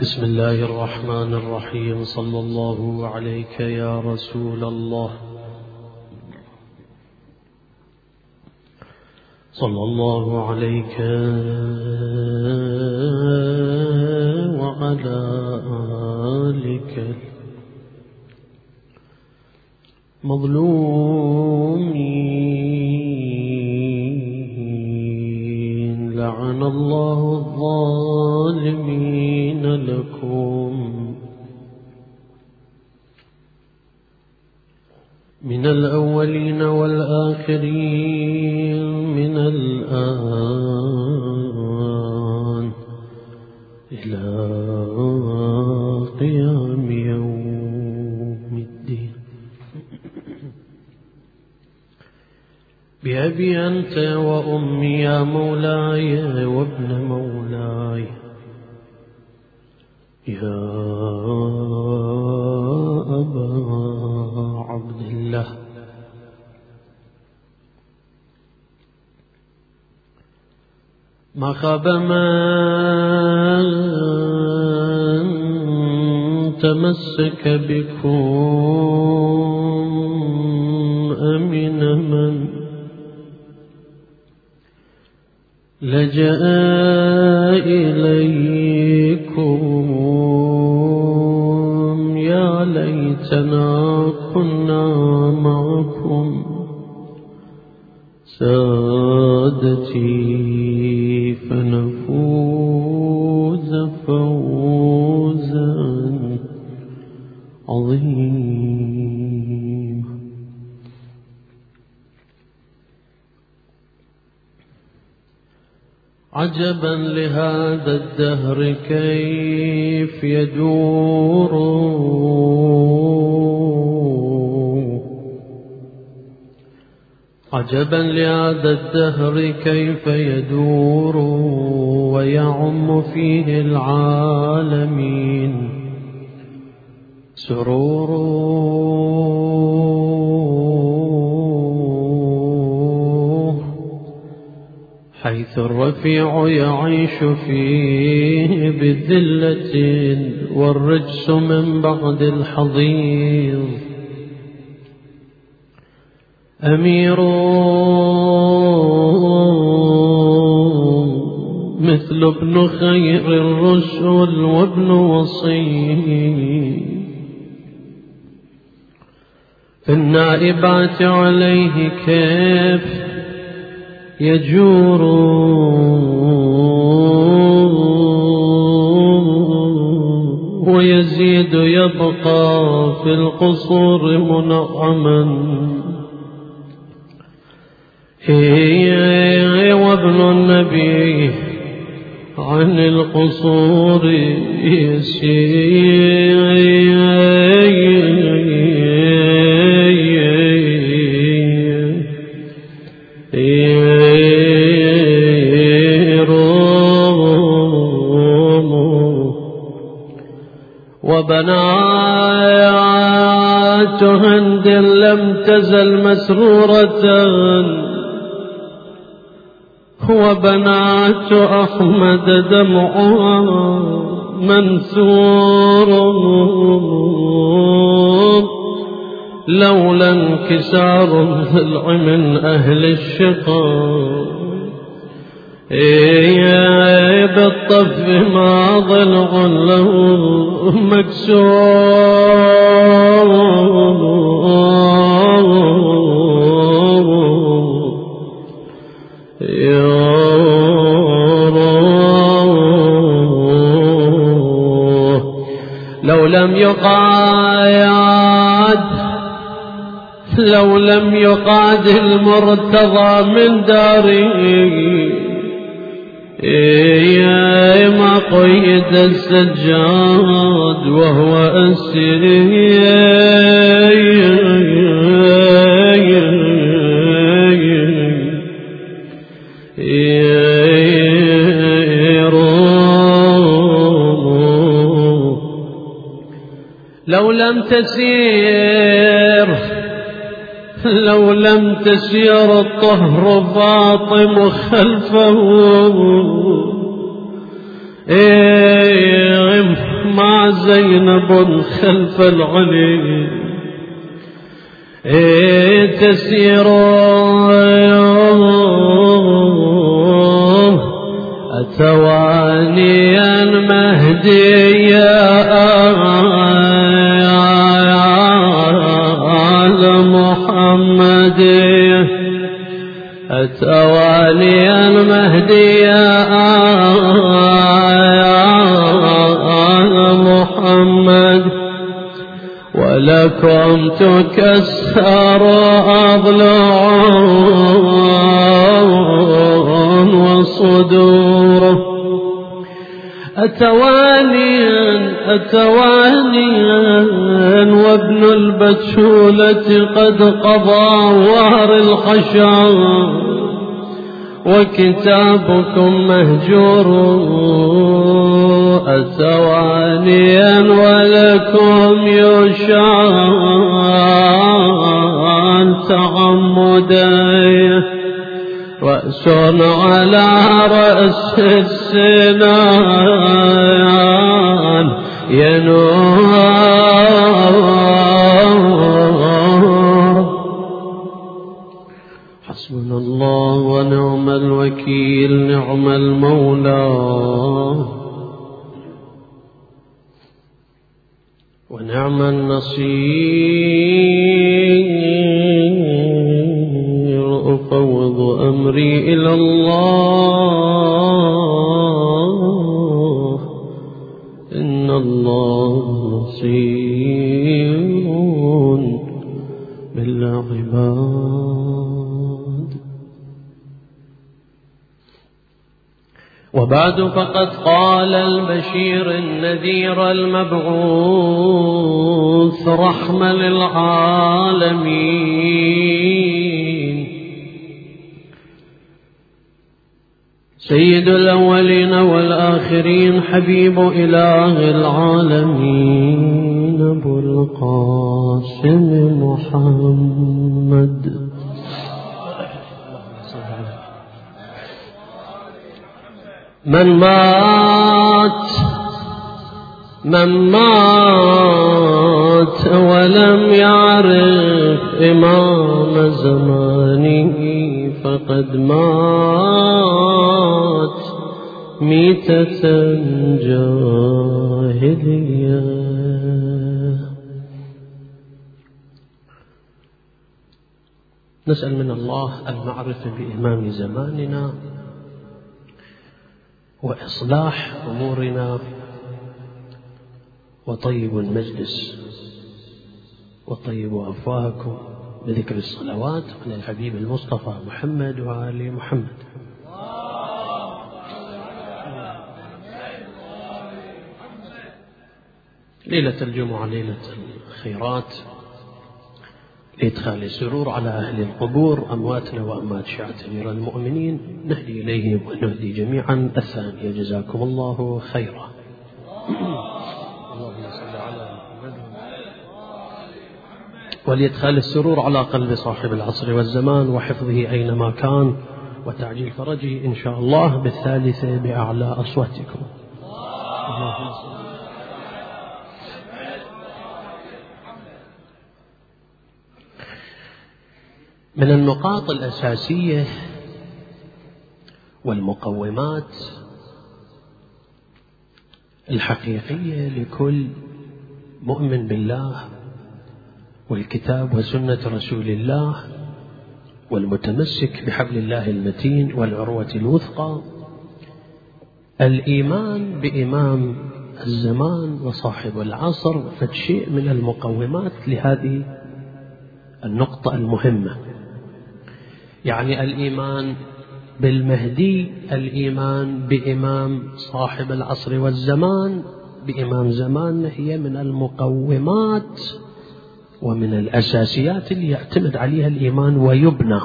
بسم الله الرحمن الرحيم. صلى الله عليك يا رسول الله. صلى الله عليك وعلى آلك. مظلومين. الله الظالمين لكم من الأولين والآخرين من الآن إلى بأبي أنت وأمي يا مولاي وابن مولاي. يا أبا عبد الله. ما خاب من تمسك بكم أمن من لجأ إليكم. يا ليتنا كنا معكم. سادتي عجبا لهذا الدهر كيف يدور. عجبا لهذا الدهر كيف يدور ويعم فيه العالمين. سرور. الرفيع يعيش فيه بذلة والرجس من بعد الحضيض. أمير مثل ابن خير الرسل وابن وصي في النائبات عليه كيف يجور. ويزيد يبقى في القصور منعما. وابن النبي عن القصور وبنات تزل مسرورة. وبنات أحمد دمعها منثور. لولا انكسار الضلع من أهل الشقاء إيه بالطف ما ضلع له مكسور. لم يقاد لو لم يقاد المرتضى من داري. يا ما قيد السجاد وهو أسير لم تسير. لو لم تسير الطهر فاطم خلفه. إيه مع زينب خلف العلي. إيه تسير. المهدي محمد أتواني المهدي لكم تكسر أضلاع وصدور. أتوانيا أتوانيا. وابن البتشولة قد قضى وهر الخشام وكتابكم مهجور. أثوانيا ولكم يشان تعمدي رأس على رأس السنان ينور حسبنا الله ونعم الوكيل نعم المولى. ونعم النصير. وبعد فقد قال البشير النذير المبعوث رحمة للعالمين. سيد الأولين والآخرين حبيب إله العالمين أبو القاسم محمد. من مات من مات ولم يعرف إمام زمانه فقد مات. ميتة جاهلية. نسأل من الله المعرفة بإمام زماننا. وإصلاح أمورنا. وطيب المجلس. وطيبوا أفواهكم بذكر الصلوات على الحبيب المصطفى محمد وآل محمد. ليلة الجمعة ليلة الخيرات. لإدخال السرور على أهل القبور أمواتنا وأموات شيعة أمير المؤمنين. نهدي إليهم ونهدي جميعا. الثانية جزاكم الله خيرا. اللهم صل على محمد. وليدخل السرور على قلب صاحب العصر والزمان وحفظه أينما كان وتعجيل فرجه إن شاء الله بالثالثة بأعلى أصواتكم. اللهم صل من النقاط الأساسية والمقومات الحقيقية لكل مؤمن بالله والكتاب وسنة رسول الله والمتمسك بحبل الله المتين والعروة الوثقى الإيمان بإمام الزمان وصاحب العصر فشيء من المقومات لهذه النقطة المهمة. يعني الإيمان بالمهدي الإيمان بإمام صاحب العصر والزمان. بإمام زماننا هي من المقومات ومن الأساسيات اللي يعتمد عليها الإيمان ويبنى.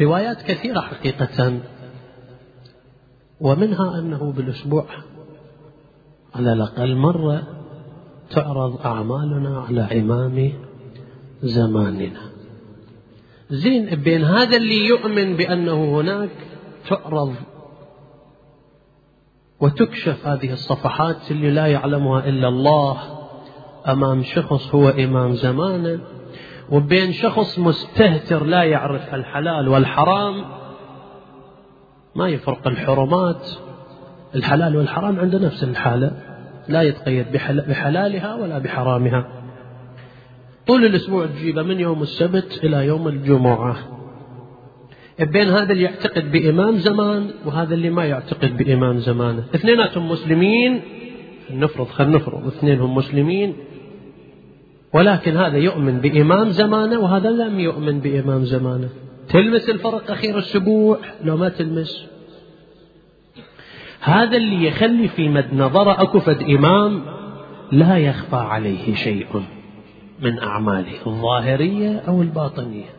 روايات كثيرة حقيقة. ومنها أنه بالأسبوع على الأقل مرة تعرض أعمالنا على إمام زماننا. زين بين هذا اللي يؤمن بأنه هناك تعرض وتكشف هذه الصفحات اللي لا يعلمها إلا الله أمام شخص هو إمام زمانه وبين شخص مستهتر لا يعرف الحلال والحرام ما يفرق الحرمات الحلال والحرام عند نفس الحالة لا يتقيد بحلالها ولا بحرامها. طول الأسبوع تجيبه من يوم السبت إلى يوم الجمعة. بين هذا اللي يعتقد بإمام زمان وهذا اللي ما يعتقد بإمام زمانه اثنيناتهم مسلمين نفرض خلينا نفرض اثنينهم مسلمين ولكن هذا يؤمن بإمام زمانه وهذا لم يؤمن بإمام زمانه. تلمس الفرق أخير السبوع؟ لو ما تلمس. هذا اللي يخلي في مد نظر أكو فد إمام لا يخفى عليه شيء. من أعماله الظاهرية أو الباطنية.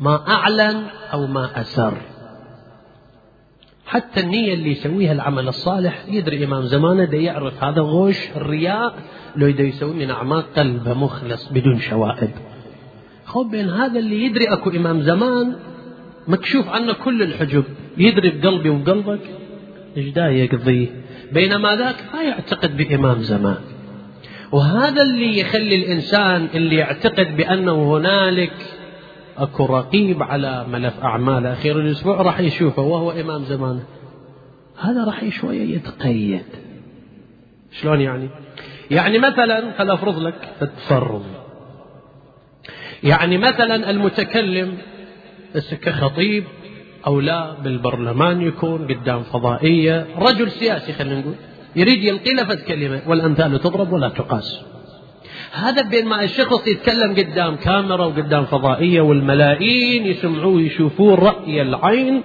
ما أعلن أو ما أسر. حتى النية اللي يسويها العمل الصالح يدري إمام زمانه دا يعرف هذا غش الرياء لو يدا يسوي من أعماق قلبه مخلص بدون شوائب. خب بين هذا اللي يدري أكو إمام زمان مكشوف عنه كل الحجب. يدري بقلبي وقلبك إيش دا يقضيه بينما ذاك ما يعتقد بإمام زمان. وهذا اللي يخلي الإنسان اللي يعتقد بأنه هنالك أكو رقيب على ملف أعماله أخير الأسبوع راح يشوفه وهو إمام زمانه. هذا راح شوية يتقيد. شلون يعني؟ يعني مثلا خل أفرض لك التفرض يعني مثلا المتكلم كخطيب أو لا بالبرلمان يكون قدام فضائية. رجل سياسي خلينا نقول. يريد يلقي لفت كلمة والأمثال تضرب ولا تقاس. هذا بين ما الشخص يتكلم قدام كاميرا وقدام فضائية والملايين يسمعوه ويشوفوه رأي العين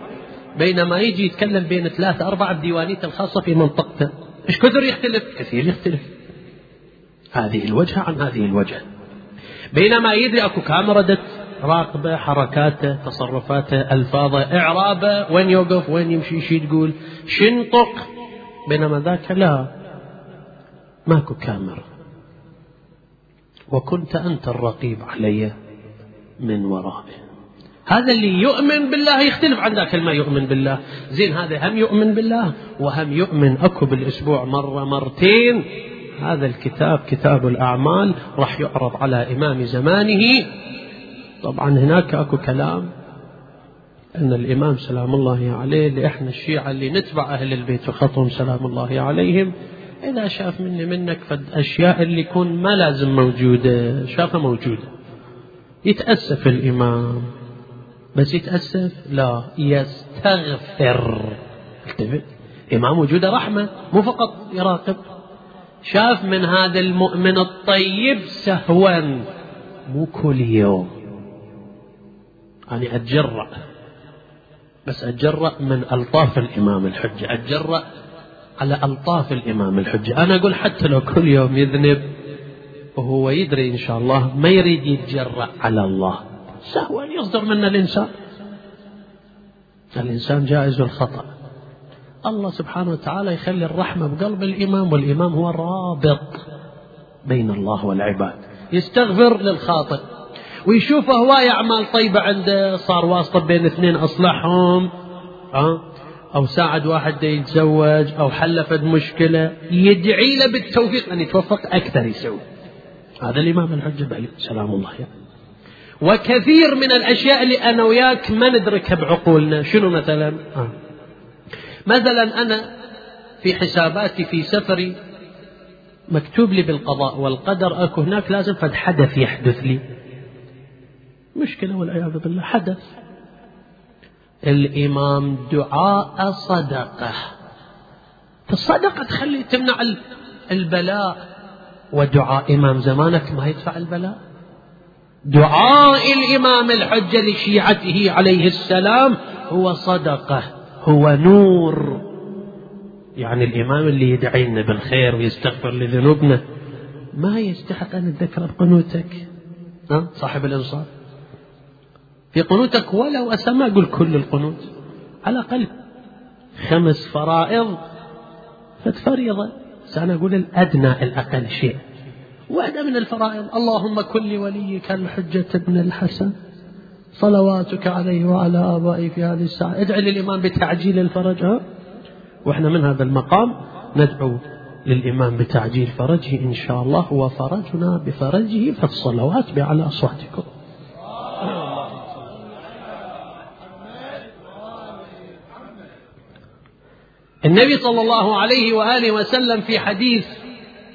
بينما يجي يتكلم بين ثلاثة أربعة بديوانيته الخاصة في منطقته. إيش كثر يختلف؟ كثير يختلف. هذه الوجهة عن هذه الوجهة. بينما يدري أكو كاميرا دت راقبة حركاته تصرفاته ألفاظه إعرابه وين يوقف وين يمشي شي تقول شنطق. بينما ذاك لا. ماكو كاميرا. وكنت أنت الرقيب علي من ورائه. هذا اللي يؤمن بالله يختلف عن ذاك ما يؤمن بالله. زين هذا هم يؤمن بالله وهم يؤمن أكو بالأسبوع مرة مرتين. هذا الكتاب كتاب الأعمال راح يعرض على إمام زمانه. طبعا هناك أكو كلام. أن الإمام سلام الله عليه اللي إحنا الشيعة اللي نتبع أهل البيت وخطهم سلام الله عليهم. إذا شاف مني منك فد أشياء اللي يكون ما لازم موجودة شافها موجودة. يتأسف الإمام. بس يتأسف؟ لا يستغفر. التفت إمام وجوده رحمة مو فقط يراقب. شاف من هذا المؤمن الطيب سهوا. مو كل يوم. أنا أتجرأ. بس أتجرأ من ألطاف الإمام الحجة أتجرأ على ألطاف الإمام الحجة أنا أقول حتى لو كل يوم يذنب وهو يدري إن شاء الله ما يريد يتجرأ على الله. سهوا يصدر منه الإنسان. الإنسان جائز الخطأ. الله سبحانه وتعالى يخلي الرحمة بقلب الإمام والإمام هو الرابط بين الله والعباد. يستغفر للخاطئ. ويشوف هواية أعمال طيبة عنده صار واسطة بين اثنين أصلحهم أه؟ أو ساعد واحد يتزوج أو حلفت مشكلة. يدعي له بالتوفيق أن يتوفق أكثر يسوي. هذا الإمام الحجة عليه سلام الله. يعني. وكثير من الأشياء اللي أنا وياك ما ندركها بعقولنا. شنو مثلا؟ آه. مثلا أنا في حساباتي في سفري مكتوب لي بالقضاء والقدر أكو هناك لازم فد حدث يحدث لي. مشكلة والعياذ بالله. حدث. الإمام دعاء صدقة. الصدقة تخلي تمنع البلاء. ودعاء إمام زمانك ما يدفع البلاء؟ دعاء الإمام الحجة لشيعته عليه السلام هو صدقة هو نور. يعني الإمام اللي يدعي لنا بالخير ويستغفر لذنوبنا ما يستحق أن نتذكر بقنوتك. صاحب الإنصاف في قنوتك ولو أسمى أقول كل القنوت. على الأقل خمس فرائض فتفريضة أنا أقول الأدنى الأقل شيء. واحدة من الفرائض. اللهم كن لوليك الحجة ابن الحسن. صلواتك عليه وعلى آبائه في هذه الساعة. ادعي للإمام بتعجيل الفرج. ها؟ وإحنا من هذا المقام ندعو للإمام بتعجيل فرجه إن شاء الله. وفرجنا بفرجه فالصلوات بأعلى أصواتكم. النبي صلى الله عليه وآله وسلم في حديث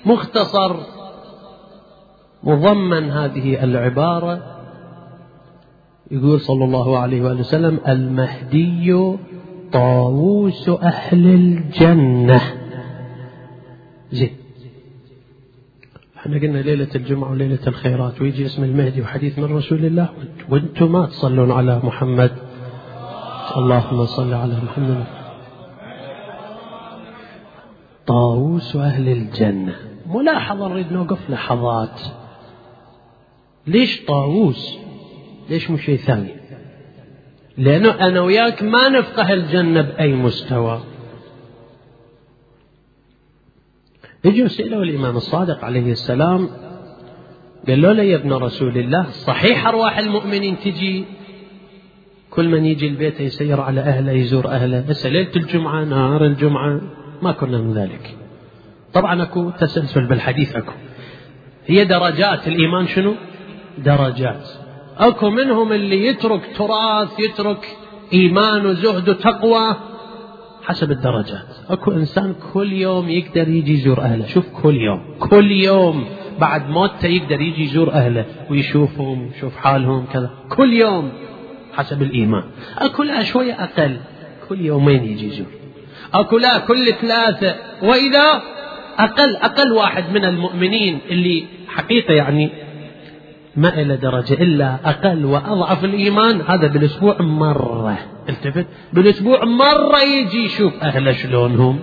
مختصر مضمن هذه العبارة يقول صلى الله عليه وآله وسلم المهدي طاووس أهل الجنة. زين. إحنا قلنا ليلة الجمعة وليلة الخيرات ويجي اسم المهدي وحديث من رسول الله وأنتم ما تصلون على محمد. اللهم صل على محمد. طاووس أهل الجنة. ملاحظة نريد نوقف لحظات. ليش طاووس؟ ليش مو شيء ثاني؟ لأنه أنا وياك ما نفقه الجنة بأي مستوى. يجوا سألوا الإمام الصادق عليه السلام قالوا له يا ابن رسول الله صحيح أرواح المؤمنين تجي؟ كل من يجي البيت يسير على أهله يزور أهله. بس ليلة الجمعة نهار الجمعة. ما كنا من ذلك. طبعا أكو تسلسل بالحديث أكو. هي درجات الإيمان شنو؟ درجات. أكو منهم اللي يترك تراث يترك إيمان وزهد وتقوى حسب الدرجات. أكو إنسان كل يوم يقدر يجي يزور أهله. شوف كل يوم. كل يوم بعد موته يقدر يجي يزور أهله ويشوفهم يشوف حالهم كذا. كل يوم حسب الإيمان. أكو لا شوية أقل. كل يومين يجي يزور. أكو لا كل ثلاثة. وإذا أقل أقل واحد من المؤمنين اللي حقيقة يعني ما إلى درجة إلا أقل وأضعف الإيمان هذا بالأسبوع مرة. التفت بالأسبوع مرة يجي يشوف أهله شلونهم.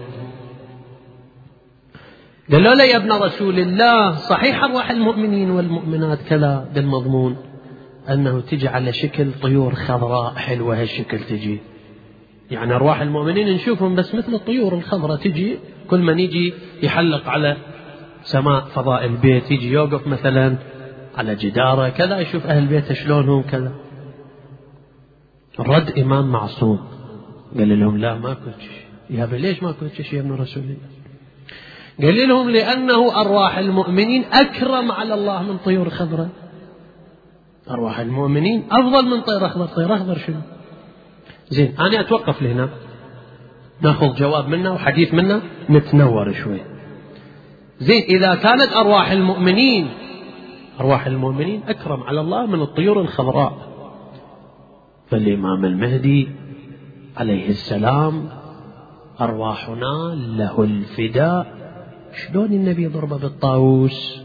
قالوا له يا ابن رسول الله صحيح أرواح المؤمنين والمؤمنات كذا بالمضمون أنه تجي على شكل طيور خضراء حلوة هالشكل تجي. يعني أرواح المؤمنين نشوفهم بس مثل الطيور الخضراء تجي كل من يجي يحلق على سماء فضاء البيت يجي يوقف مثلا على جداره كذا يشوف أهل بيته شلونهم كذا. رد إمام معصوم قال لهم لا ما كنت يا ليش ما كنت شيء من رسول الله؟ قال لهم لأنه أرواح المؤمنين أكرم على الله من طيور خضراء. أرواح المؤمنين أفضل من طير أخضر طير أخضر شنو؟ زين أنا أتوقف لهنا. ناخذ جواب منا وحديث منا نتنور شوي. زين إذا كانت أرواح المؤمنين أرواح المؤمنين أكرم على الله من الطيور الخضراء. فالإمام المهدي عليه السلام أرواحنا له الفداء. شلون النبي ضربه بالطاووس؟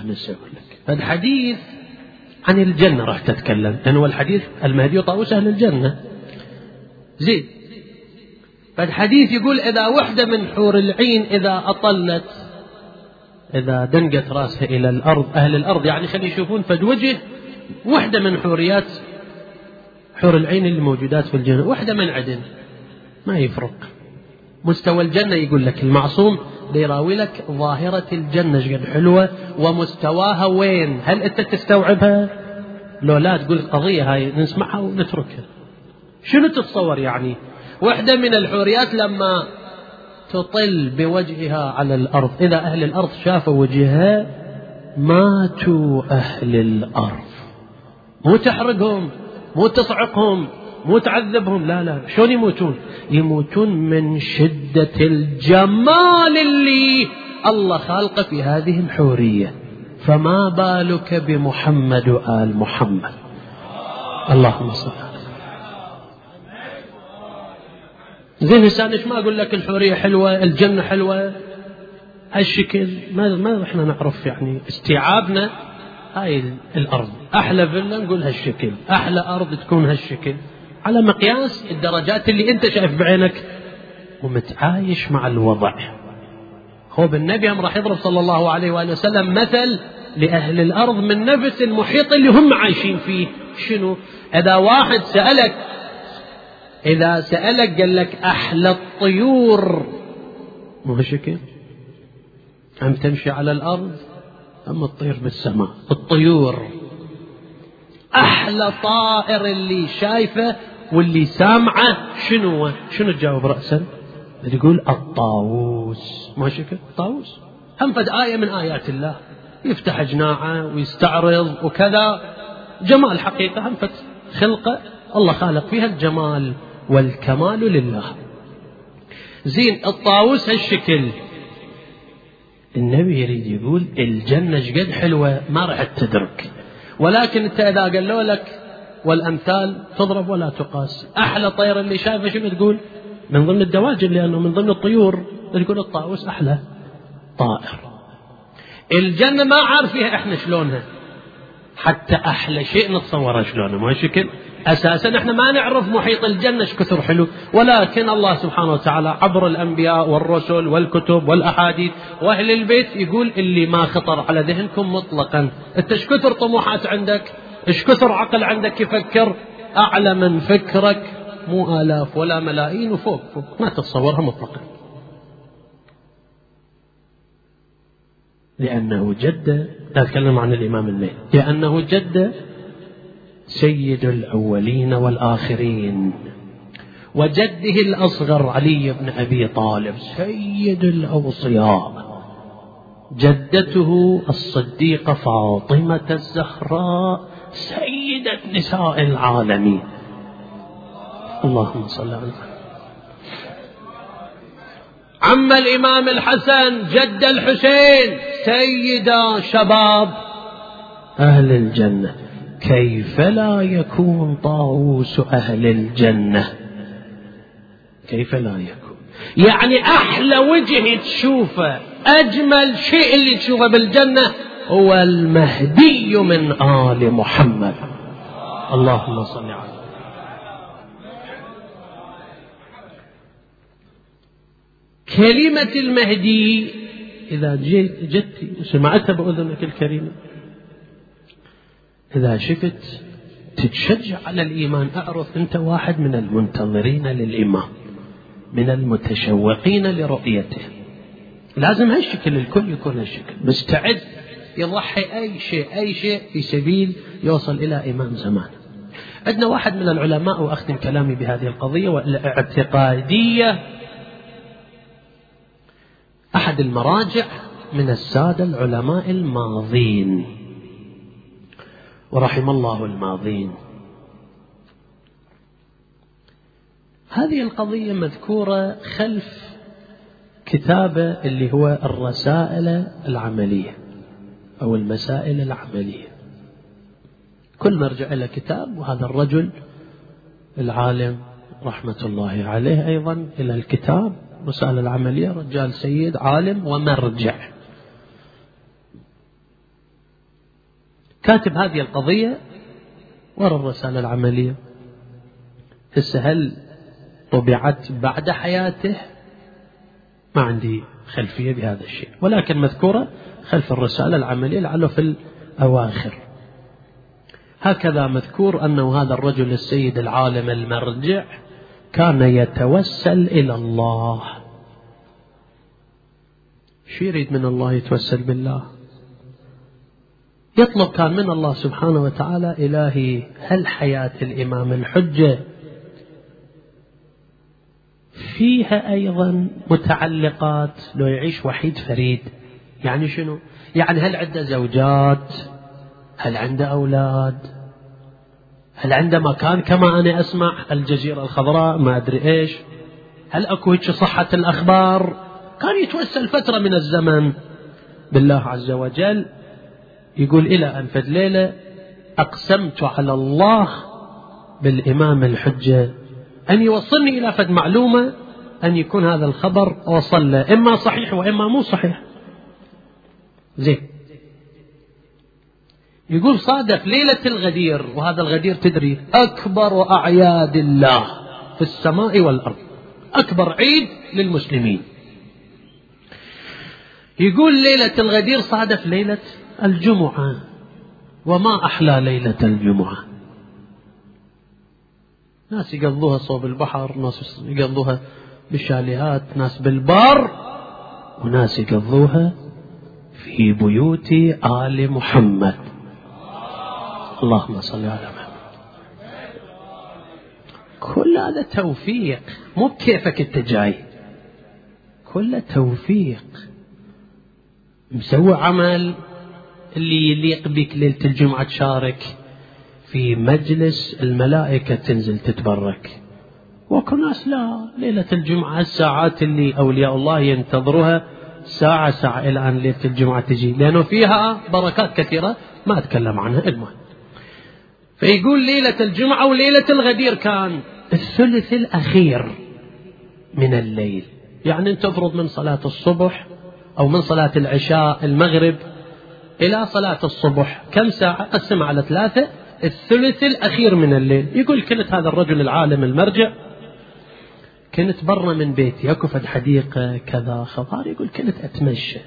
أنا سأقول لك. فالحديث عن الجنة راح تتكلم. لأنه الحديث المهدي طاووس أهل الجنة. زين. فالحديث يقول إذا وحدة من حور العين إذا أطلت إذا دنقت راسها إلى الأرض أهل الأرض يعني خلي يشوفون فد وجه وحدة من حوريات حور العين الموجودات في الجنة وحدة من عدن ما يفرق. مستوى الجنة يقول لك المعصوم بيراوي لك ظاهرة الجنة قد حلوة ومستواها وين؟ هل أنت تستوعبها؟ لو لا تقول القضية هاي نسمعها ونتركها. شنو تتصور يعني؟ وحدة من الحوريات لما تطل بوجهها على الأرض. إذا أهل الأرض شافوا وجهها ماتوا أهل الأرض. مو تحرقهم مو تصعقهم مو تعذبهم. لا لا. شلون يموتون؟ يموتون من شدة الجمال اللي الله خالقه في هذه الحورية. فما بالك بمحمد وآل محمد؟ اللهم صل زين انسان إيش ما أقول لك الحوريه حلوة الجنة حلوة. هالشكل ما ما إحنا نعرف يعني استيعابنا هاي الأرض. أحلى فيلا نقول هالشكل. أحلى أرض تكون هالشكل. على مقياس الدرجات اللي أنت شايف بعينك. ومتعايش مع الوضع. هو بالنبي هم راح يضرب صلى الله عليه وآله وسلم مثل لأهل الأرض من نفس المحيط اللي هم عايشين فيه. شنو؟ إذا واحد سألك إذا سألك قال لك أحلى الطيور. مو هالشكل أم تمشي على الأرض أم تطير بالسماء؟ الطيور. أحلى طائر اللي شايفه واللي سامعه شنو؟ شنو تجاوب رأسا تقول الطاووس. ما شكل طاووس هم فد آية من آيات الله. يفتح جناعه ويستعرض وكذا. جمال حقيقة. هم فد خلقة. الله خالق فيها الجمال. والكمال لله. زين الطاووس هالشكل. النبي يريد يقول الجنة شقد حلوة ما راح تدرك. ولكن أنت إذا قالوا لك والأمثال تضرب ولا تقاس. أحلى طير اللي شافه شنو تقول؟ من ضمن الدواجن لأنه من ضمن الطيور. تقول الطاووس أحلى طائر. الجنة ما عارف فيها إحنا شلونها. حتى أحلى شيء نتصوره شلونه ما شكل أساسا. إحنا ما نعرف محيط الجنة إيش كثر حلو. ولكن الله سبحانه وتعالى عبر الأنبياء والرسل والكتب والأحاديث وأهل البيت يقول اللي ما خطر على ذهنكم مطلقا. أنت إيش كثر طموحات عندك؟ إيش كثر عقل عندك يفكر؟ أعلى من فكرك. مو آلاف ولا ملايين وفوق فوق. ما تتصورها مطلقا. لأنه جد. لا أتكلم عن الإمام الليل. لأنه جد سيد الأولين والآخرين وجده الأصغر علي بن أبي طالب سيد الأوصياء جدته الصديقة فاطمة الزهراء سيدة نساء العالمين. اللهم صل على عم الإمام الحسن جد الحسين سيدا شباب أهل الجنة. كيف لا يكون طاووس أهل الجنة؟ كيف لا يكون؟ يعني أحلى وجه تشوفه أجمل شيء اللي تشوفه بالجنة هو المهدي من آل محمد. اللهم صل على كلمة المهدي إذا جيت جت سمعتها بأذنك الكريمة؟ إذا شفت تتشجع على الإيمان أعرف أنت واحد من المنتظرين للإمام من المتشوقين لرؤيته. لازم هالشكل الكل يكون هالشكل مستعد يضحي أي شيء أي شيء في سبيل يوصل إلى إمام زمان. عندنا واحد من العلماء وأختم كلامي بهذه القضية والاعتقادية. أحد المراجع من السادة العلماء الماضين. ورحم الله الماضين. هذه القضية مذكورة خلف كتابه اللي هو الرسائل العملية أو المسائل العملية. كل مرجع إلى كتاب وهذا الرجل العالم رحمة الله عليه أيضا إلى الكتاب رسالة العملية رجال سيد عالم ومرجع كاتب هذه القضية ورا الرسالة العملية. هسه هل طبعت بعد حياته. ما عندي خلفية بهذا الشيء ولكن مذكورة خلف الرسالة العملية لعله في الأواخر. هكذا مذكور أنه هذا الرجل السيد العالم المرجع كان يتوسل إلى الله. شو يريد من الله يتوسل بالله؟ يطلب كان من الله سبحانه وتعالى إلهي هل حياة الإمام الحجة فيها أيضا متعلقات؟ لو يعيش وحيد فريد يعني شنو؟ يعني هل عنده زوجات؟ هل عنده أولاد؟ هل عنده مكان؟ كما أنا أسمع الجزيرة الخضراء ما أدري إيش. هل أكو صحة الأخبار؟ كان يتوسل فترة من الزمن. بالله عز وجل يقول إلى أن فد ليلة أقسمت على الله بالإمام الحجة أن يوصلني إلى فد معلومة أن يكون هذا الخبر وصل له إما صحيح وإما مو صحيح. زين. يقول صادف ليلة الغدير وهذا الغدير تدري أكبر أعياد الله في السماء والأرض. أكبر عيد للمسلمين. يقول ليلة الغدير صادف ليلة الجمعة. وما أحلى ليلة الجمعة؟ ناس يقضوها صوب البحر ناس يقضوها بالشاليهات ناس بالبر وناس يقضوها في بيوت آل محمد. اللهم صل على محمد. كل هذا توفيق. مو بكيفك انت جاي. كله توفيق. مسوي عمل. اللي يليق بك ليلة الجمعة تشارك في مجلس الملائكة تنزل تتبرك. وكل ناس لا ليلة الجمعة الساعات اللي أولياء الله ينتظروها ساعة ساعة إلى أن ليلة الجمعة تجي لأنه فيها بركات كثيرة ما أتكلم عنها المهم فيقول ليلة الجمعة وليلة الغدير كان الثلث الأخير من الليل. يعني أنت تفرض من صلاة الصبح أو من صلاة العشاء المغرب إلى صلاة الصبح. كم ساعة؟ قسم على ثلاثة. الثلث الأخير من الليل. يقول كنت هذا الرجل العالم المرجع. كنت برا من بيتي. أكو فد حديقة كذا خضار. يقول كنت أتمشى.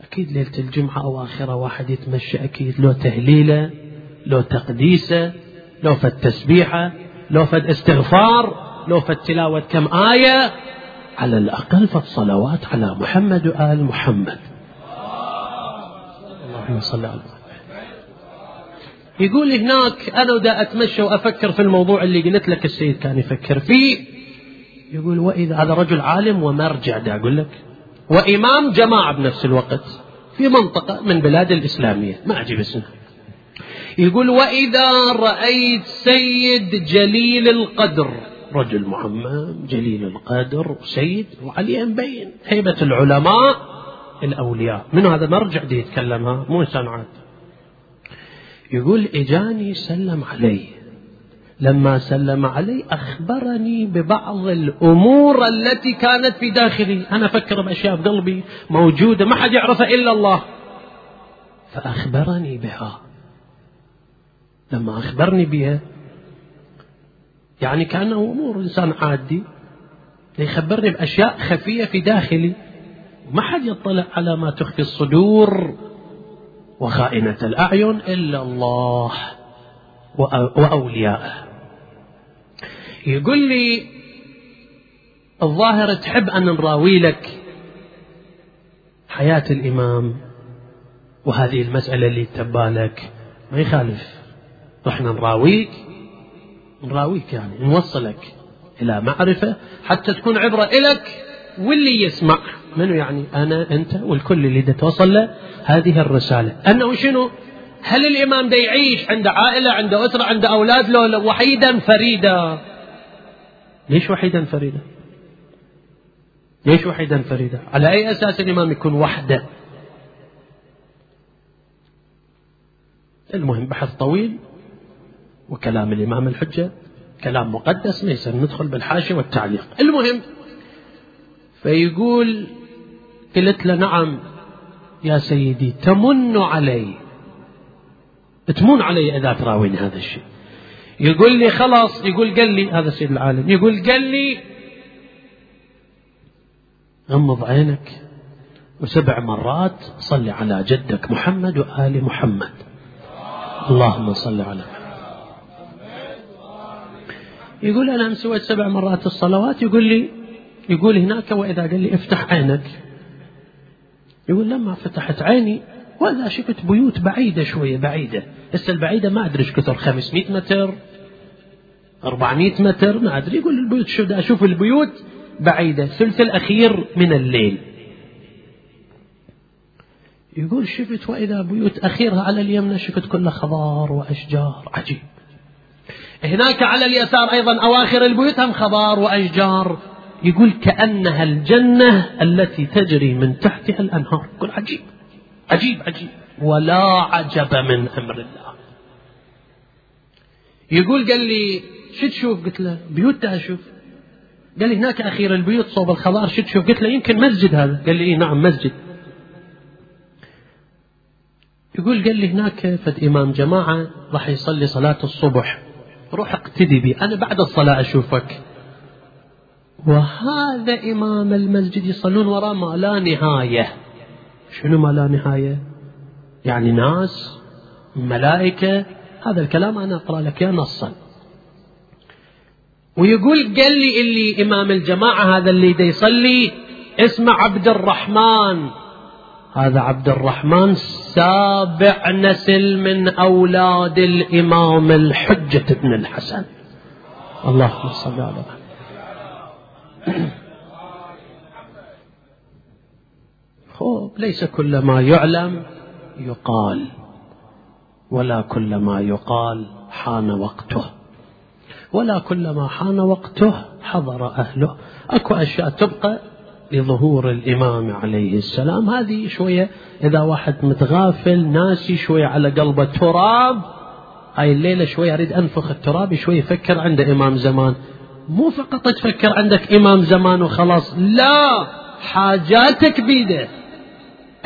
أكيد ليلة الجمعة أواخرها واحد يتمشى أكيد. لو تهليلة لو تقديسة لو فد تسبيحة لو فد استغفار لو فد تلاوة كم آية. على الأقل فد صلوات على محمد وآل محمد. اللهم صل على محمد. يقول هناك أنا ودا أتمشى وأفكر في الموضوع اللي قلت لك السيد كان يفكر فيه. يقول وإذا هذا رجل عالم ومرجع دا أقول لك. وإمام جماعة بنفس الوقت في منطقة من بلاد الإسلامية. ما أجيب اسمه. يقول وإذا رأيت سيد جليل القدر. رجل مهمم جليل القدر سيد وعليه مبين هيبة العلماء الأولياء. من هذا؟ مرجع دي يتكلمها مو إنسان عادي يقول إجاني سلم علي. لما سلم علي أخبرني ببعض الأمور التي كانت في داخلي. أنا أفكر بأشياء بقلبي موجودة ما حد يعرفها إلا الله. فأخبرني بها. لما أخبرني بها يعني كأنه أمور إنسان عادي يخبرني بأشياء خفية في داخلي. ما حد يطلع على ما تخفي الصدور وخائنة الأعين إلا الله وأولياءه. يقول لي الظاهر تحب أن نراوي لك حياة الإمام وهذه المسألة اللي تبالك ما يخالف رحنا نراويك؟ نراويك يعني نوصلك إلى معرفة حتى تكون عبرة إلك واللي يسمع منو يعني؟ أنا أنت والكل اللي توصل له. هذه الرسالة. أنه شنو؟ هل الإمام ده يعيش عنده عائلة عنده أسرة عنده أولاد لو وحيدا فريدا؟ ليش وحيدا فريدا؟ ليش وحيدا فريدا؟ على أي أساس الإمام يكون وحده؟ المهم بحث طويل وكلام الإمام الحجة. كلام مقدس يصير ندخل بالحاشية والتعليق. المهم فيقول قلت له نعم يا سيدي تمن علي. تمن علي إذا تراويني هذا الشيء. يقول لي خلاص يقول قال لي هذا سيد العالم يقول قال لي غمض عينك وسبع مرات صلي على جدك محمد وآل محمد. اللهم صل على محمد. يقول أنا سويت سبع مرات الصلوات يقول لي يقول هناك وإذا قال لي افتح عينك. يقول لما فتحت عيني وإذا شفت بيوت بعيدة شوية بعيدة. هسه البعيدة ما أدري إيش كثر 500 متر 400 متر ما أدري. يقول البيوت شو أشوف؟ البيوت بعيدة. الثلث الأخير من الليل. يقول شفت وإذا بيوت أخيرها على اليمنى شفت كلها خضار وأشجار. عجيب. هناك على اليسار أيضا أواخر البيوت هم خضار وأشجار؟ يقول كأنها الجنة التي تجري من تحتها الأنهار. يقول عجيب. عجيب عجيب. ولا عجب من أمر الله. يقول قال لي شو تشوف؟ قلت له بيوت أشوف قال لي هناك أخير البيوت صوب الخضار شو تشوف؟ قلت له يمكن مسجد هذا. قال لي نعم مسجد. يقول قال لي هناك فد إمام جماعة راح يصلي صلاة الصبح. روح اقتدي بي أنا بعد الصلاة أشوفك. وهذا إمام المسجد يصلون وراء ما لا نهاية. شنو ما لا نهاية؟ يعني ناس ملائكة. هذا الكلام أنا أقرأ لك يا نصا. ويقول قال لي اللي إمام الجماعة هذا اللي دا يصلي اسمه عبد الرحمن. هذا عبد الرحمن سابع نسل من أولاد الإمام الحجة بن الحسن. اللهم صل على محمد. خوب ليس كل ما يعلم يقال ولا كل ما يقال حان وقته ولا كل ما حان وقته حضر أهله. أكو أشياء تبقى لظهور الإمام عليه السلام. هذه شوية إذا واحد متغافل ناسي شوية على قلبه تراب هاي الليلة شوية أريد أنفخ التراب شوية يفكر عنده إمام زمان. مو فقط تفكر عندك إمام زمان وخلاص لا حاجاتك بيده.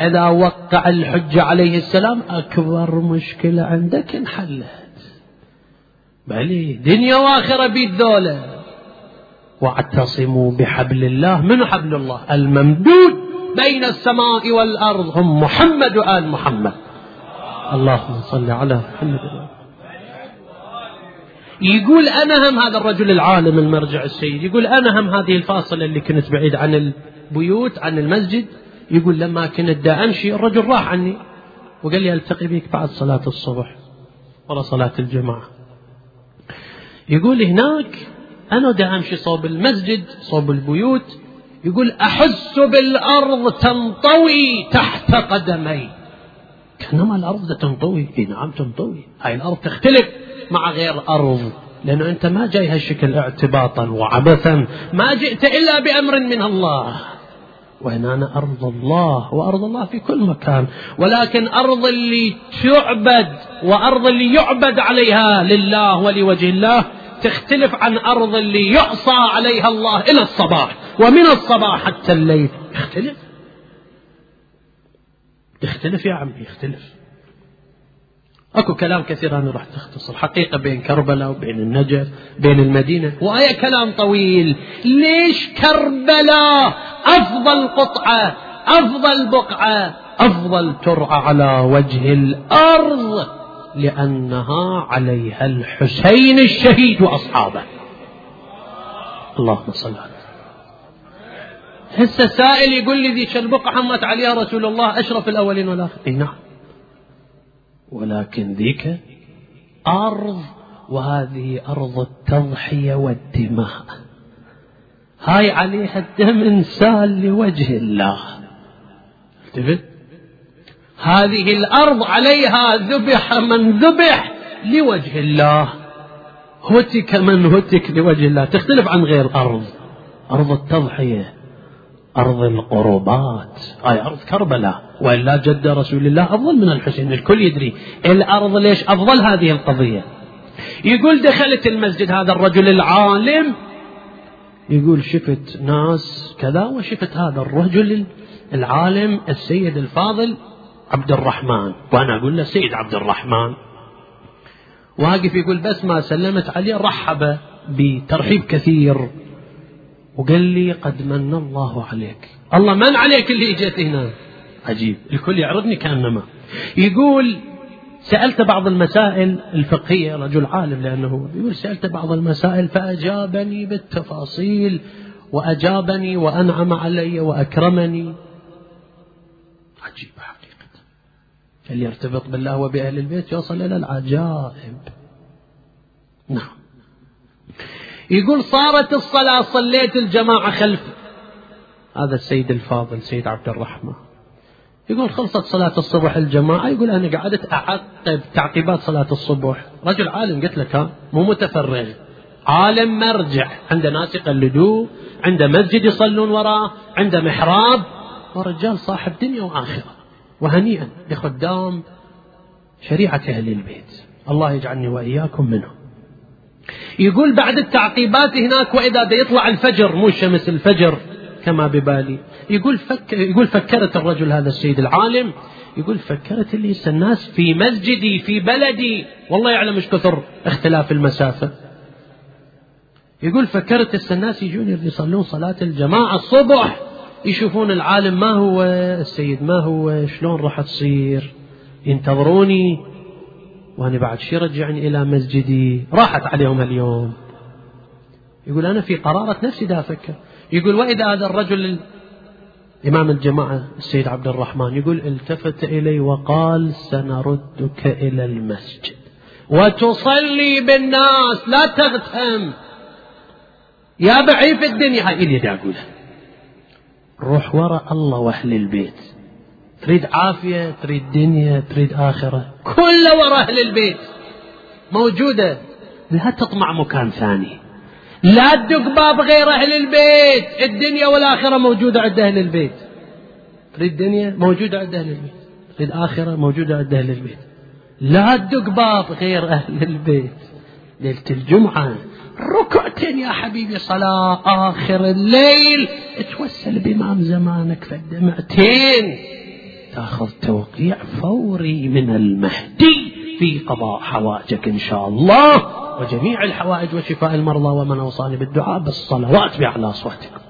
إذا وقع الحجة عليه السلام؟ أكبر مشكلة عندك انحلت. بلي دنيا وآخرة بيد ذولا. واعتصموا بحبل الله. من حبل الله؟ الممدود بين السماء والأرض. هم محمد وآل محمد. اللهم صل على محمد. يقول أنا هم هذا الرجل العالم المرجع السيد. يقول أنا هم هذه الفاصلة اللي كنت بعيد عن البيوت عن المسجد. يقول لما كنت دا أمشي الرجل راح عني. وقال لي ألتقي بك بعد صلاة الصبح ولا صلاة الجماعة. يقول هناك أنا دا أمشي صوب المسجد صوب البيوت. يقول أحس بالأرض تنطوي تحت قدمي. كأنما الأرض تنطوي نعم تنطوي. هاي الأرض تختلف. مع غير أرض. لأنه أنت ما جاي هالشكل اعتباطا وعبثا ما جئت إلا بأمر من الله. وهنا أرض الله وأرض الله في كل مكان. ولكن أرض اللي تعبد وأرض اللي يعبد عليها لله ولوجه الله تختلف عن أرض اللي يعصى عليها الله إلى الصباح ومن الصباح حتى الليل. يختلف. يختلف يا عمي يختلف. أكو كلام كثير أنا راح تختصر. حقيقة بين كربلاء وبين النجف بين المدينة. وهي كلام طويل. ليش كربلاء؟ أفضل قطعة أفضل بقعة أفضل ترعى على وجه الأرض لأنها عليها الحسين الشهيد وأصحابه. اللهم صل على هسه سائل يقول لي ذيك البقعه حمت عليها رسول الله أشرف الأولين والآخرين. نعم. ولكن ذيك أرض وهذه أرض التضحية والدماء. هاي عليها الدم إنسان لوجه الله. التفت هذه الأرض عليها ذبح من ذبح لوجه الله. هتك من هتك لوجه الله. تختلف عن غير أرض. أرض التضحية. أرض القربات. هاي أرض كربلاء. وإلا جد رسول الله أفضل من الحسين. الكل يدري الأرض ليش أفضل هذه القضية. يقول دخلت المسجد هذا الرجل العالم. يقول شفت ناس كذا وشفت هذا الرجل العالم السيد الفاضل عبد الرحمن. وأنا أقول له سيد عبد الرحمن. واقف يقول بس ما سلمت عليه رحب بترحيب كثير. وقال لي قد من الله عليك. الله من عليك اللي اجيت هنا. عجيب. الكل يعرضني كأنما. يقول سألت بعض المسائل الفقهية رجل عالم لأنه يقول سألت بعض المسائل فأجابني بالتفاصيل وأجابني وأنعم علي وأكرمني. عجيب حقيقة. اللي يرتبط بالله وبأهل البيت؟ يوصل إلى العجائب. نعم. يقول صارت الصلاة صليت الجماعة خلف. هذا السيد الفاضل سيد عبد الرحمن. يقول خلصت صلاة الصبح الجماعة يقول أنا قعدت أعقب تعقيبات صلاة الصبح. رجل عالم قلت لك ها مو متفرغ. عالم مرجع. عنده ناس يقلدوه عنده مسجد يصلون وراه عنده محراب. ورجال صاحب دنيا وآخرة. وهنيئا لخدام شريعة أهل البيت. الله يجعلني وإياكم منهم. يقول بعد التعقيبات هناك وإذا بيطلع الفجر مو شمس الفجر كما ببالي. يقول فك يقول فكرت الرجل هذا السيد العالم يقول فكرت اللي الناس في مسجدي في بلدي. والله يعلم إيش كثر اختلاف المسافة. يقول فكرت الناس يجون يصلون صلاة الجماعة الصبح يشوفون العالم ما هو السيد ما هو شلون راح تصير؟ ينتظروني وأنا بعد شي رجعني إلى مسجدي. راحت عليهم اليوم. يقول أنا في قرارة نفسي دا أفكر. يقول وإذا هذا الرجل إمام الجماعة السيد عبد الرحمن يقول التفت إلي وقال سنردك إلى المسجد. وتصلي بالناس لا تغتم يا بعيف الدنيا. هاي اللي دا أقولها روح وراء الله وأهل البيت. تريد عافية تريد دنيا تريد آخرة. كله وراء أهل البيت. موجودة. لا تطمع مكان ثاني. لا تدق باب غير أهل البيت. الدنيا والآخرة موجودة عند أهل البيت. تريد دنيا؟ موجودة عند أهل البيت. تريد آخرة؟ موجودة عند أهل البيت. لا تدق باب غير أهل البيت. ليلة الجمعة. ركعتين يا حبيبي صلاة. آخر الليل. توسل بإمام زمانك فالدمعتين تاخذ توقيع فوري من المهدي في قضاء حوائجك إن شاء الله. وجميع الحوائج وشفاء المرضى ومن أوصاني بالدعاء بالصلوات بأعلى أصواتكم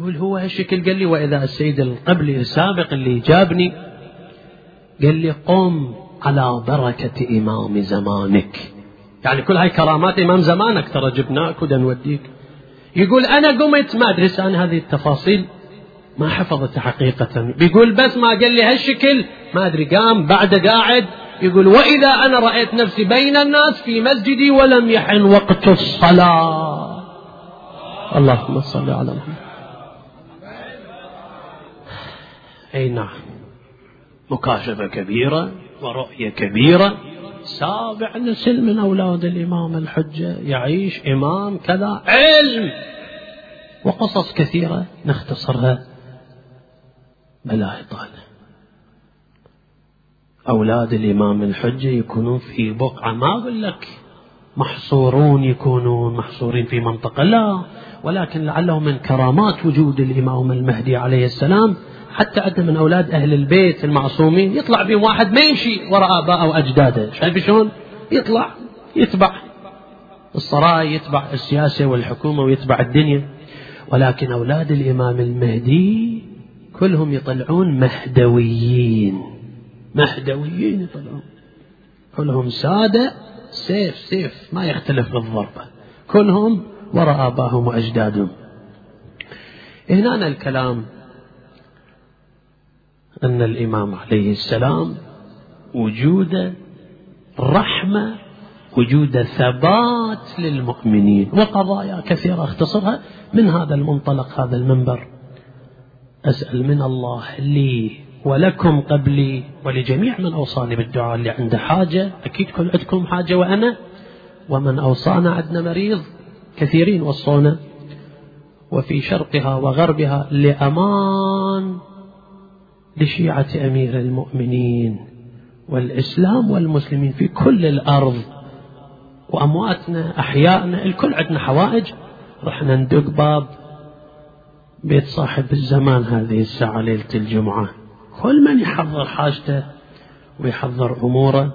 يقول هو هالشكل قال لي وإذا السيد القبلي السابق اللي جابني قال لي قم على بركة إمام زمانك. يعني كل هاي كرامات إمام زمانك ترى جبناك ودا نوديك يقول أنا قمت ما أدري أنا هذه التفاصيل. ما حفظتها حقيقة. بيقول بس ما قال لي هالشكل. ما أدري قام بعد قاعد. يقول وإذا أنا رأيت نفسي بين الناس في مسجدي ولم يحن وقت الصلاة. اللهم صل على محمد. أي نعم. مكاشفة كبيرة ورؤية كبيرة. سابع نسل من أولاد الإمام الحجة يعيش إمام كذا علم. وقصص كثيرة نختصرها. بلا إطالة. أولاد الإمام الحجة يكونون في بقعة ما أقول لك. محصورون يكونون محصورين في منطقة لا. ولكن لعله من كرامات وجود الإمام المهدي عليه السلام حتى عدة من أولاد أهل البيت المعصومين يطلع بهم واحد ما يمشي وراء آبائه وأجداده. شايف شلون؟ يطلع يتبع الصراي يتبع السياسة والحكومة ويتبع الدنيا. ولكن أولاد الإمام المهدي كلهم يطلعون مهدويين. مهدويين يطلعون. كلهم سادة سيف سيف ما يختلف بالضربة. كلهم وراء آبائهم وأجدادهم. هنا الكلام أن الإمام عليه السلام وجود رحمة وجود ثبات للمؤمنين وقضايا كثيرة اختصرها من هذا المنطلق هذا المنبر. أسأل من الله لي ولكم قبلي ولجميع من أوصاني بالدعاء اللي عنده حاجة أكيد كل عندكم حاجة وأنا ومن أوصانا عندنا مريض كثيرين وصونا. وفي شرقها وغربها لأمان لشيعة أمير المؤمنين والإسلام والمسلمين في كل الأرض. وأمواتنا أحيائنا الكل عندنا حوائج. رحنا ندق باب بيت صاحب الزمان هذه الساعة ليلة الجمعة. كل من يحضر حاجته ويحضر أموره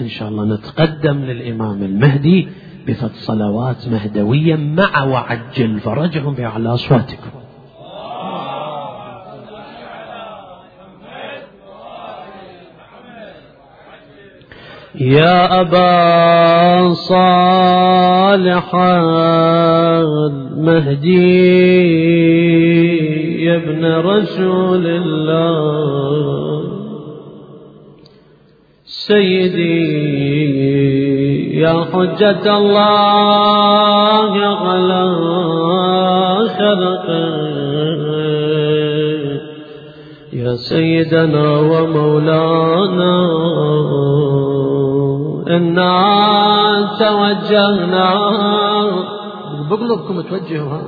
إن شاء الله نتقدم للإمام المهدي بفضل صلوات مهدوية مع وعجل فرجهم بأعلى أصواتكم. يا أبا صالح المهدي يا ابن رسول الله. سيدي يا حجة الله غلا خلقه. يا سيدنا ومولانا إنا توجهنا. بقلبكم توجهوا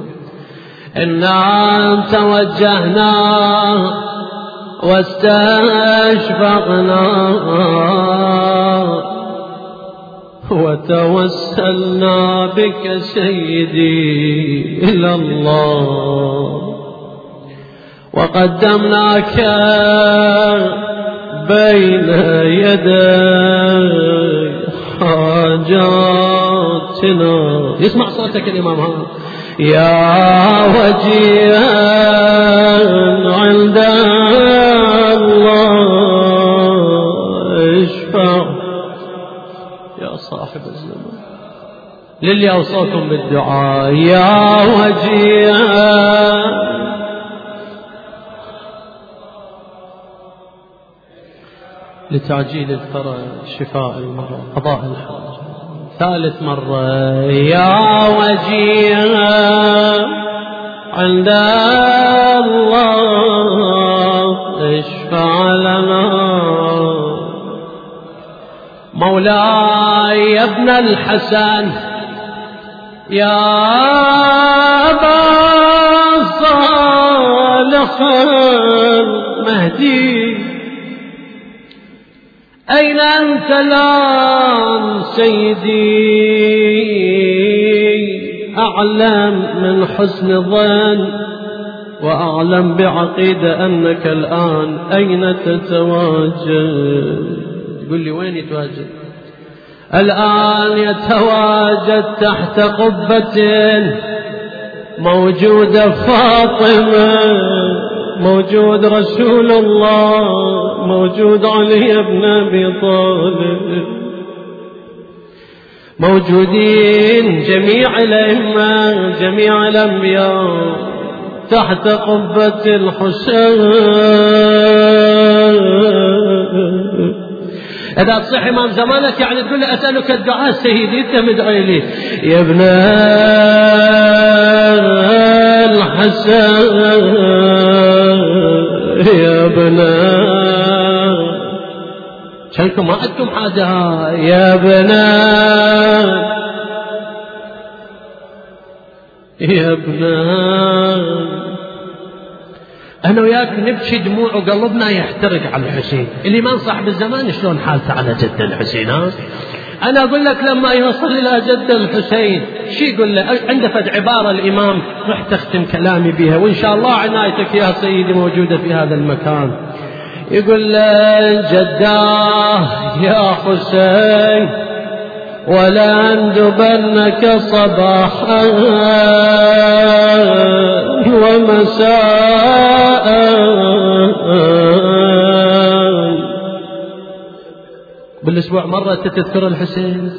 إنا توجهنا واستشفقنا وتوسلنا بك سيدي إلى الله. وقدمناك بين يدي حاجاتنا. يسمع صوتك الإمام ها يا وجيها عند الله اشفع. يا صاحب الزمان. للي أوصاكم بالدعاء. يا وجيها لتعجيل الفرج شفاء المرض قضاء الحاجة ثالث مرة يا وجيها عند الله اشفع لنا. مولاي يا ابن الحسن يا أبا صالح المهدي أين أنت الآن سيدي؟ أعلم من حسن الظن وأعلم بعقيدة أنك الآن أين تتواجد؟ يقول لي وين يتواجد؟ الآن يتواجد تحت قبة موجودة فاطمة. موجود رسول الله موجود علي بن أبي طالب. موجودين جميع الأئمة جميع الأنبياء تحت قبة الحسين. إذا تصح إمام زمانك يعني تقول أسألك الدعاء سيدي أنت مدعي لي يا ابن الحسن يا ابن شانكم ما عندكم حاجة يا ابن يا ابن أنا وياك نبكي دموع وقلبنا يحترق على الحسين. الإمام صاحب الزمان شلون حالته على جد الحسين ها؟ أنا أقول لك لما يوصل إلى جد الحسين شي يقول له؟ عنده فد عبارة الإمام راح تختم كلامي بها وإن شاء الله عنايتك يا سيدي موجودة في هذا المكان. يقول له جداه يا حسين ولا أندبنك صباحا ومساء. بالأسبوع مرة تذكر الحسين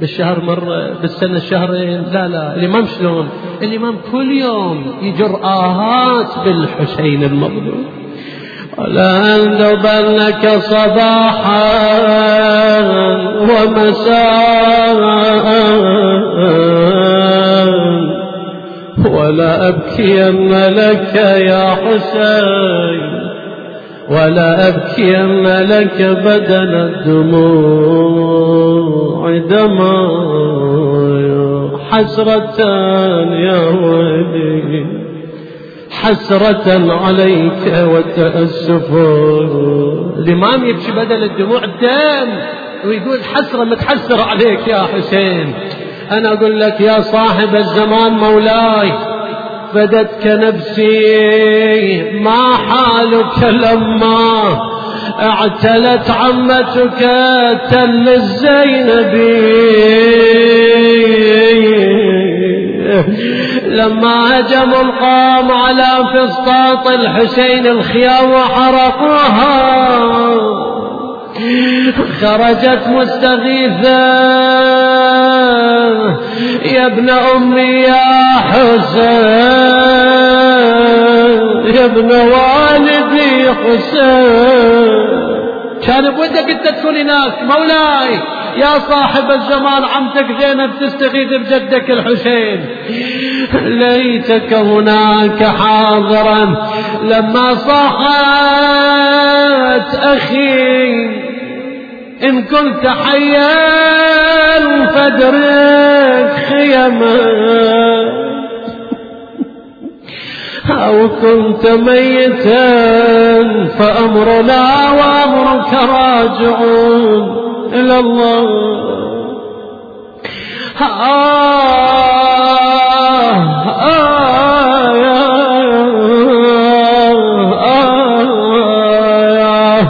بالشهر مرة بالسنة شهرين لا لا الإمام شلون؟ الإمام كل يوم يجر آهات بالحسين المظلوم. لأندبنك صباحا ومساء. ولا أبكين لك يا حسين. ولا أبكين لك بدل الدموع دما حسرة يا ولي حسرة عليك وتأسف. الإمام يبكي بدل الدموع دم ويقول حسرة متحسر عليك يا حسين. أنا أقول لك يا صاحب الزمان مولاي فدتك نفسي ما حالك لما أعتلت عمتك تل الزينبي لما هجموا القوم على فسطاط الحسين الخيام وحرقوها. خرجت مستغيثة. يا ابن أمي يا حسين يا ابن والدي حسين. كان بودك انت تكون هناك مولاي. يا صاحب الزمان عمتك زينب تستغيث بجدك الحسين. ليتك هناك حاضرا لما صاحت أخي إن كنت حيا فادرك خيما أو كنت ميتا فأمرنا وأمرك راجعون. إلى الله آه آه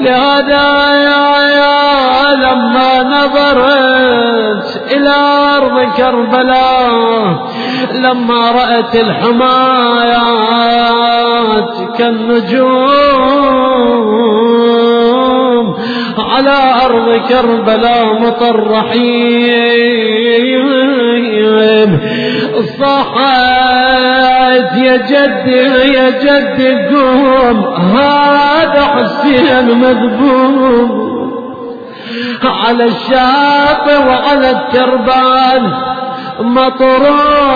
لهذا يا لما نظرت إلى أرض كربلاء لما رأت الحمايات كالنجوم على أرض كربلاء مطرحين. صحت يا جدي يا جدي قوم هذا حسين مذبوب على الشاطئ وعلى التربان مطروح.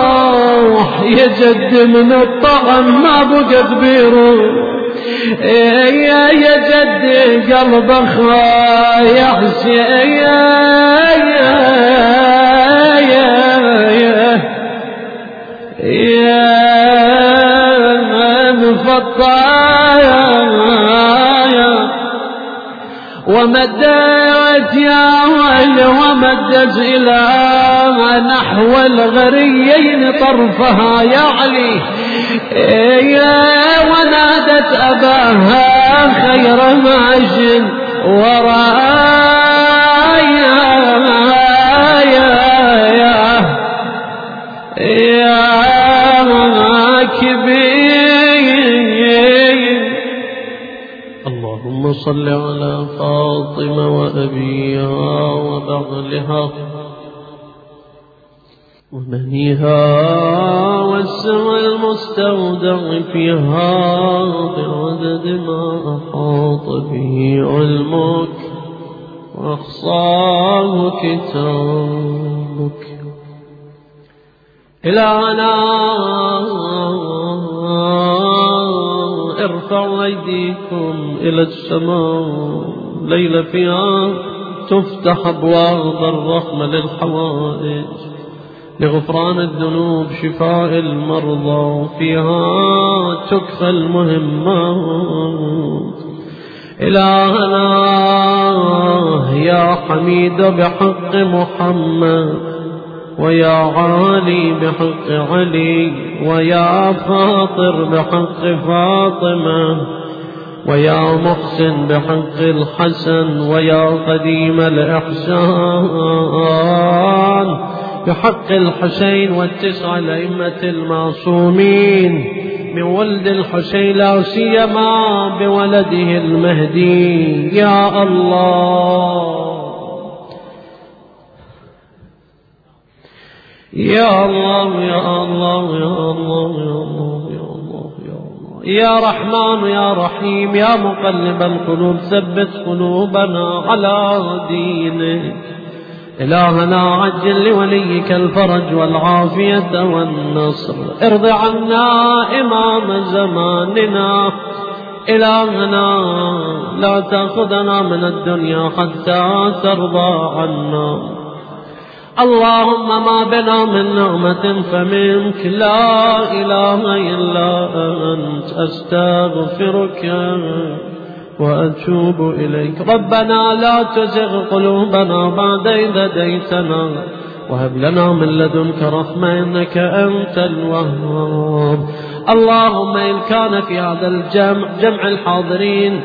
روح يا جد من الطعم ما بقت بيروح يا يا جد قلب اخوة يا يا يا يا يا ومدت يا ويل ومدت إلى نحو الغريين طرفها يا علي. يا ونادت أباها خير ماج ورايا اللهم صل على فاطمة وأبيها وبغلها ومنيها والسر المستودع فيها بعدد ما أحاط به علمك وأخصاه كتابك. إلهنا ارفعوا أيديكم إلى السماء ليلة فيها تفتح أبواب الرحمة للحوائج. لغفران الذنوب شفاء المرضى فيها تكفى المهمات. إلهنا يا حميد بحق محمد ويا عالي بحق علي ويا فاطر بحق فاطمة ويا محسن بحق الحسن ويا قديم الإحسان. بحق الحسين والتسع الأئمة المعصومين. من ولد الحسين لا سيما بولده المهدي. يا الله. يا الله يا الله يا الله يا الله يا الله يا الله. يا رحمن يا رحيم يا مقلب القلوب ثبت قلوبنا على دينك. إلهنا عجل لوليك الفرج والعافية والنصر. ارض عنا إمام زماننا. إلهنا لا تأخذنا من الدنيا حتى ترضى عنا. اللهم ما بنا من نعمة فمنك لا إله إلا أنت. أستغفرك. وأتوب إليك. ربنا لا تزغ قلوبنا بعد إذ هديتنا وهب لنا من لدنك رحمة إنك أنت الوهاب. اللهم إن كان في هذا الجمع جمع الحاضرين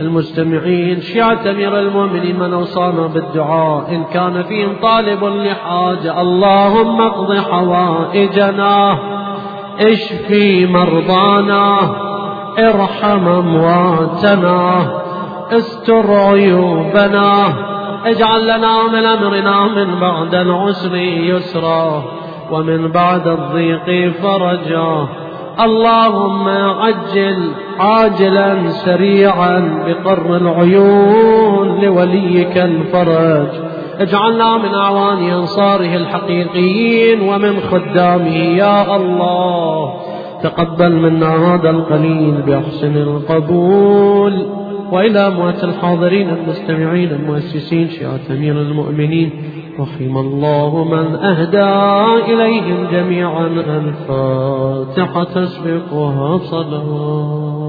المستمعين شيعة أمير المؤمنين من أوصانا بالدعاء. إن كان فيهم طالب لحاجة اللهم اقض حوائجنا اشفي مرضانا. إرحم أمواتنا استر عيوبنا اجعل لنا من أمرنا من بعد العسر يسرا ومن بعد الضيق فرجا. اللهم عجل عاجلا سريعا بقر العيون لوليك الفرج. اجعلنا من أعوان أنصاره الحقيقيين ومن خدامه يا الله. تقبل منا هذا القليل بأحسن القبول. وإلى أموات الحاضرين المستمعين المؤسسين شيعة أمير المؤمنين رحم الله من أهدى إليهم جميعا. الفاتحة تسبقها صلوات